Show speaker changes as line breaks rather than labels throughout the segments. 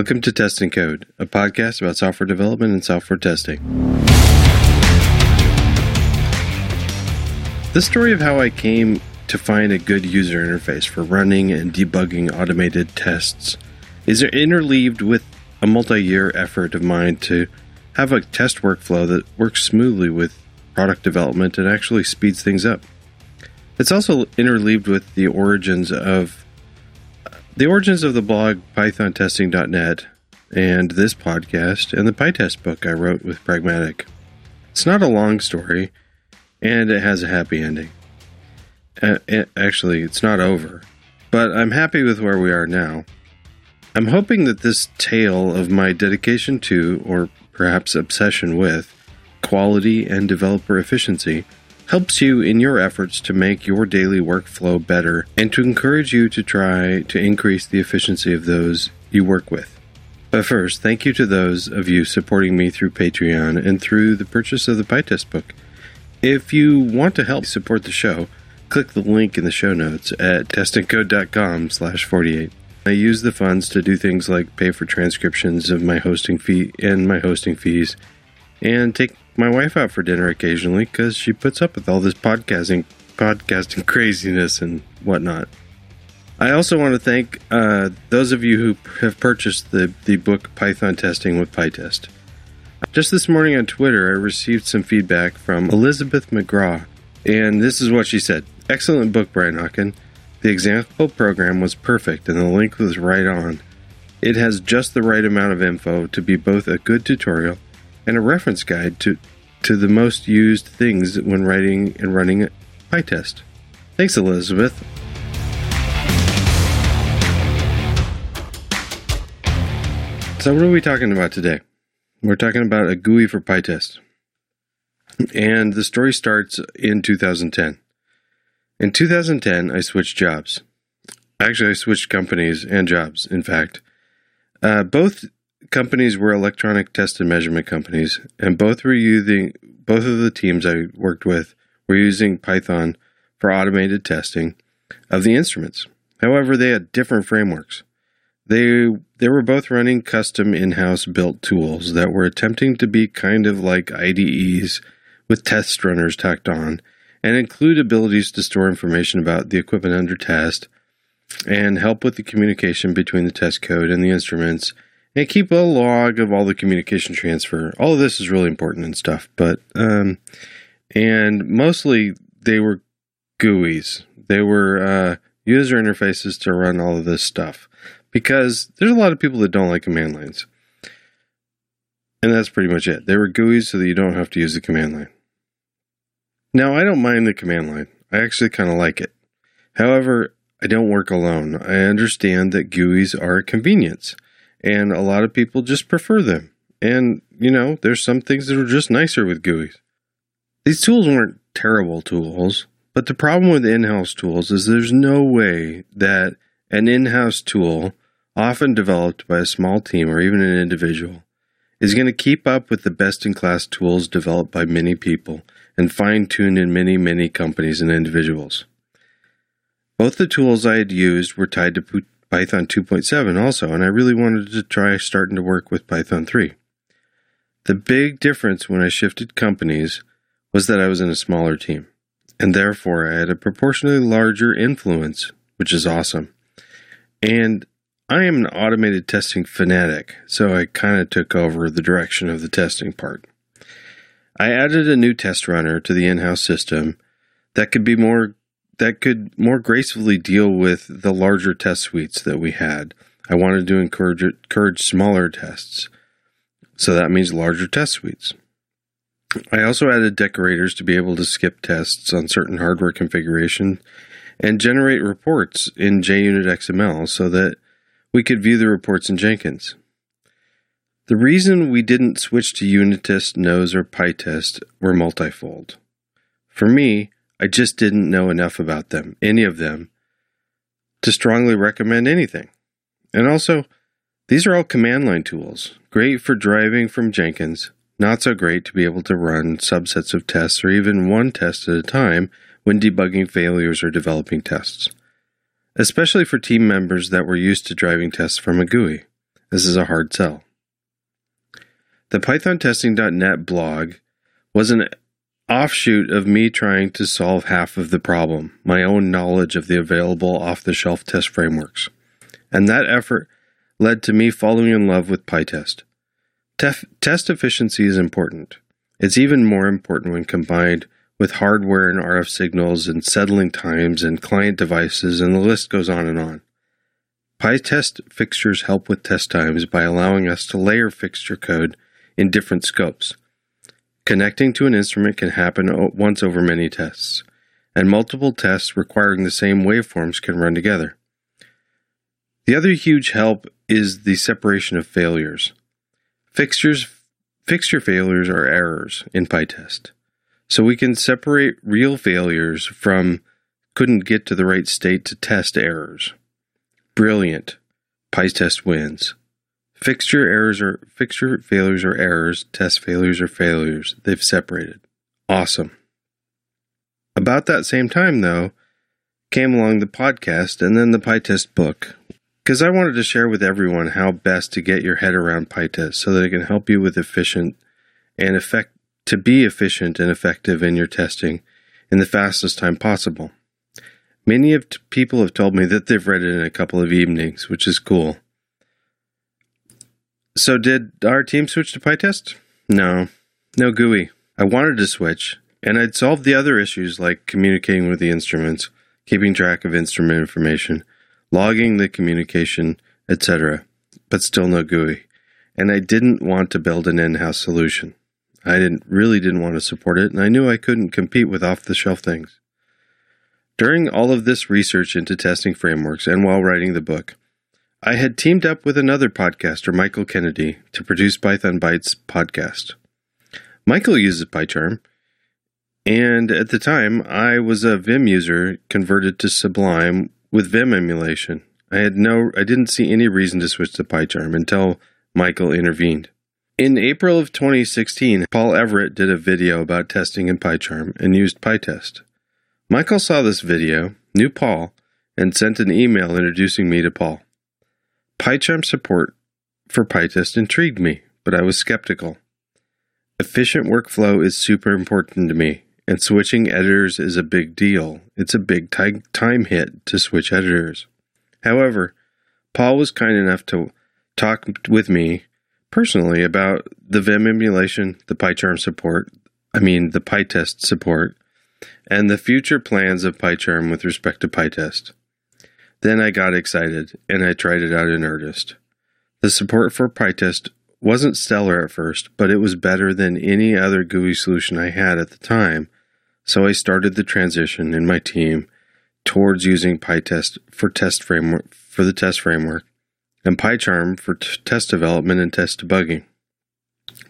Welcome to Test and Code, a podcast about software development and software testing. The story of how I came to find a good user interface for running and debugging automated tests is interleaved with a multi year effort of mine to have a test workflow that works smoothly with product development and actually speeds things up. It's also interleaved with the origins of the origins of the blog pythontesting.net and this podcast and the PyTest book I wrote with Pragmatic. It's not a long story and it has a happy ending. Actually, it's not over, but I'm happy with where we are now. I'm hoping that this tale of my dedication to, or perhaps obsession with, quality and developer efficiency helps you in your efforts to make your daily workflow better and to encourage you to try to increase the efficiency of those you work with. But first, thank you to those of you supporting me through Patreon and through the purchase of the PyTest book. If you want to help support the show, click the link in the show notes at testandcode.com slash 48. I use the funds to do things like pay for transcriptions of my hosting fee and my hosting fees and take my wife out for dinner occasionally because she puts up with all this podcasting, podcasting craziness and whatnot. I also want to thank uh, those of you who have purchased the, the book Python Testing with PyTest. Just this morning on Twitter, I received some feedback from Elizabeth McGraw, and this is what she said Excellent book, Brian Okken. The example program was perfect, and the link was right on. It has just the right amount of info to be both a good tutorial and a reference guide to, to the most used things when writing and running a PyTest. Thanks, Elizabeth. So, what are we talking about today? We're talking about a GUI for PyTest. And the story starts in 2010. In 2010, I switched jobs. Actually, I switched companies and jobs, in fact. Uh, both companies were electronic test and measurement companies, and both were using both of the teams I worked with were using Python for automated testing of the instruments. However, they had different frameworks. They they were both running custom in-house built tools that were attempting to be kind of like IDEs with test runners tacked on and include abilities to store information about the equipment under test and help with the communication between the test code and the instruments and keep a log of all the communication transfer. All of this is really important and stuff, but um, and mostly they were GUIs. They were uh, user interfaces to run all of this stuff because there's a lot of people that don't like command lines. And that's pretty much it. They were GUIs so that you don't have to use the command line. Now, I don't mind the command line. I actually kind of like it. However, I don't work alone. I understand that GUIs are a convenience and a lot of people just prefer them. And, you know, there's some things that are just nicer with GUIs. These tools weren't terrible tools, but the problem with in house tools is there's no way that an in house tool, often developed by a small team or even an individual, is going to keep up with the best in class tools developed by many people and fine tuned in many, many companies and individuals. Both the tools I had used were tied to Python 2.7 also, and I really wanted to try starting to work with Python 3. The big difference when I shifted companies was that I was in a smaller team, and therefore I had a proportionally larger influence, which is awesome. And I am an automated testing fanatic, so I kind of took over the direction of the testing part. I added a new test runner to the in house system that could be more that could more gracefully deal with the larger test suites that we had. I wanted to encourage, encourage smaller tests. So that means larger test suites. I also added decorators to be able to skip tests on certain hardware configuration and generate reports in JUnit XML so that we could view the reports in Jenkins. The reason we didn't switch to Unittest, Nose, or PyTest were multifold. For me, I just didn't know enough about them, any of them, to strongly recommend anything. And also, these are all command line tools, great for driving from Jenkins, not so great to be able to run subsets of tests or even one test at a time when debugging failures or developing tests, especially for team members that were used to driving tests from a GUI. This is a hard sell. The PythonTesting.net blog was an offshoot of me trying to solve half of the problem, my own knowledge of the available off the shelf test frameworks. And that effort led to me falling in love with PyTest. Tef- test efficiency is important. It's even more important when combined with hardware and RF signals and settling times and client devices, and the list goes on and on. PyTest fixtures help with test times by allowing us to layer fixture code in different scopes. Connecting to an instrument can happen once over many tests, and multiple tests requiring the same waveforms can run together. The other huge help is the separation of failures. Fixtures, fixture failures are errors in PyTest. So we can separate real failures from couldn't get to the right state to test errors. Brilliant. PyTest wins. Fixture errors or fixture failures or errors, test failures or failures. They've separated. Awesome. About that same time though, came along the podcast and then the PyTest book. Because I wanted to share with everyone how best to get your head around PyTest so that it can help you with efficient and effect to be efficient and effective in your testing in the fastest time possible. Many of t- people have told me that they've read it in a couple of evenings, which is cool. So, did our team switch to PyTest? No, no GUI. I wanted to switch, and I'd solved the other issues like communicating with the instruments, keeping track of instrument information, logging the communication, etc., but still no GUI. And I didn't want to build an in house solution. I didn't really didn't want to support it, and I knew I couldn't compete with off the shelf things. During all of this research into testing frameworks and while writing the book, I had teamed up with another podcaster, Michael Kennedy, to produce Python Bytes podcast. Michael uses PyCharm, and at the time, I was a Vim user converted to Sublime with Vim emulation. I had no I didn't see any reason to switch to PyCharm until Michael intervened. In April of 2016, Paul Everett did a video about testing in PyCharm and used PyTest. Michael saw this video, knew Paul, and sent an email introducing me to Paul. PyCharm support for PyTest intrigued me, but I was skeptical. Efficient workflow is super important to me, and switching editors is a big deal. It's a big time hit to switch editors. However, Paul was kind enough to talk with me personally about the Vim emulation, the PyCharm support, I mean the PyTest support, and the future plans of PyCharm with respect to PyTest. Then I got excited and I tried it out in earnest. The support for PyTest wasn't stellar at first, but it was better than any other GUI solution I had at the time, so I started the transition in my team towards using PyTest for test framework for the test framework and PyCharm for t- test development and test debugging.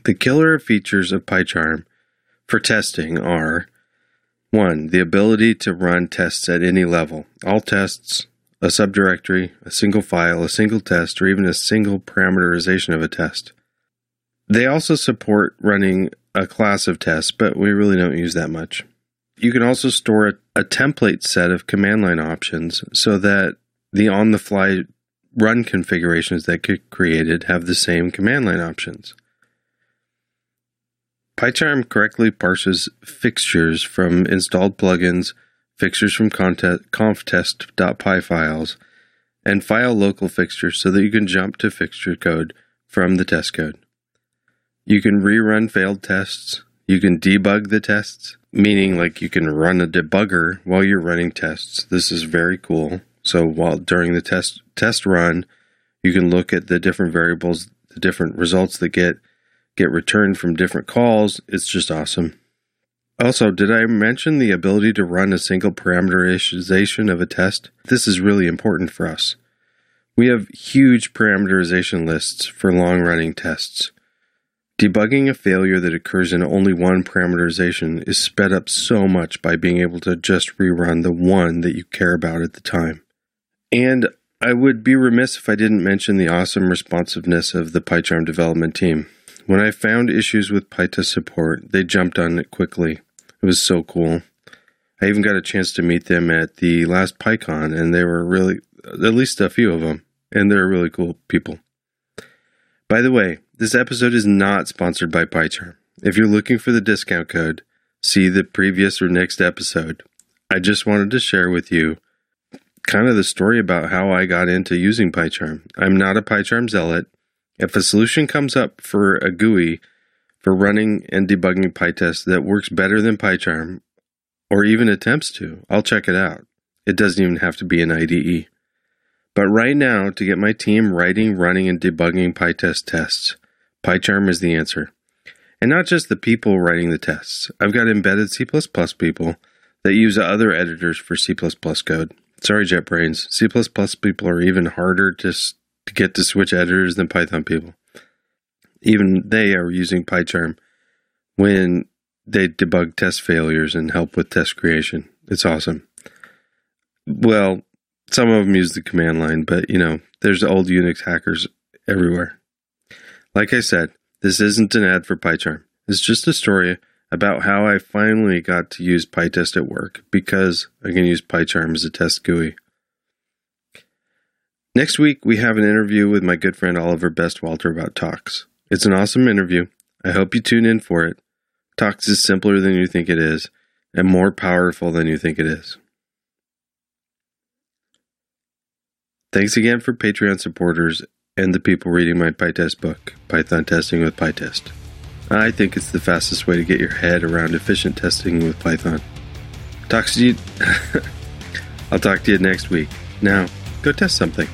The killer features of PyCharm for testing are 1. The ability to run tests at any level. All tests, a subdirectory, a single file, a single test, or even a single parameterization of a test. They also support running a class of tests, but we really don't use that much. You can also store a, a template set of command line options so that the on the fly run configurations that get created have the same command line options. PyCharm correctly parses fixtures from installed plugins, fixtures from conftest.py files, and file local fixtures so that you can jump to fixture code from the test code. You can rerun failed tests. You can debug the tests, meaning like you can run a debugger while you're running tests. This is very cool. So while during the test test run, you can look at the different variables, the different results that get get returned from different calls. It's just awesome. Also, did I mention the ability to run a single parameterization of a test? This is really important for us. We have huge parameterization lists for long running tests. Debugging a failure that occurs in only one parameterization is sped up so much by being able to just rerun the one that you care about at the time. And I would be remiss if I didn't mention the awesome responsiveness of the PyCharm development team. When I found issues with PyTest support, they jumped on it quickly. It was so cool. I even got a chance to meet them at the last PyCon, and they were really, at least a few of them, and they're really cool people. By the way, this episode is not sponsored by PyCharm. If you're looking for the discount code, see the previous or next episode. I just wanted to share with you kind of the story about how I got into using PyCharm. I'm not a PyCharm zealot. If a solution comes up for a GUI for running and debugging PyTest that works better than PyCharm, or even attempts to, I'll check it out. It doesn't even have to be an IDE. But right now, to get my team writing, running, and debugging PyTest tests, PyCharm is the answer. And not just the people writing the tests. I've got embedded C people that use other editors for C code. Sorry, JetBrains. C people are even harder to, to get to switch editors than Python people. Even they are using PyCharm when they debug test failures and help with test creation. It's awesome. Well, some of them use the command line, but you know, there's old Unix hackers everywhere. Like I said, this isn't an ad for PyCharm. It's just a story about how I finally got to use PyTest at work because I can use PyCharm as a test GUI. Next week, we have an interview with my good friend Oliver Bestwalter about Tox. It's an awesome interview. I hope you tune in for it. Tox is simpler than you think it is and more powerful than you think it is. Thanks again for Patreon supporters and the people reading my PyTest book, Python Testing with PyTest. I think it's the fastest way to get your head around efficient testing with Python. Talk to you. I'll talk to you next week. Now, go test something.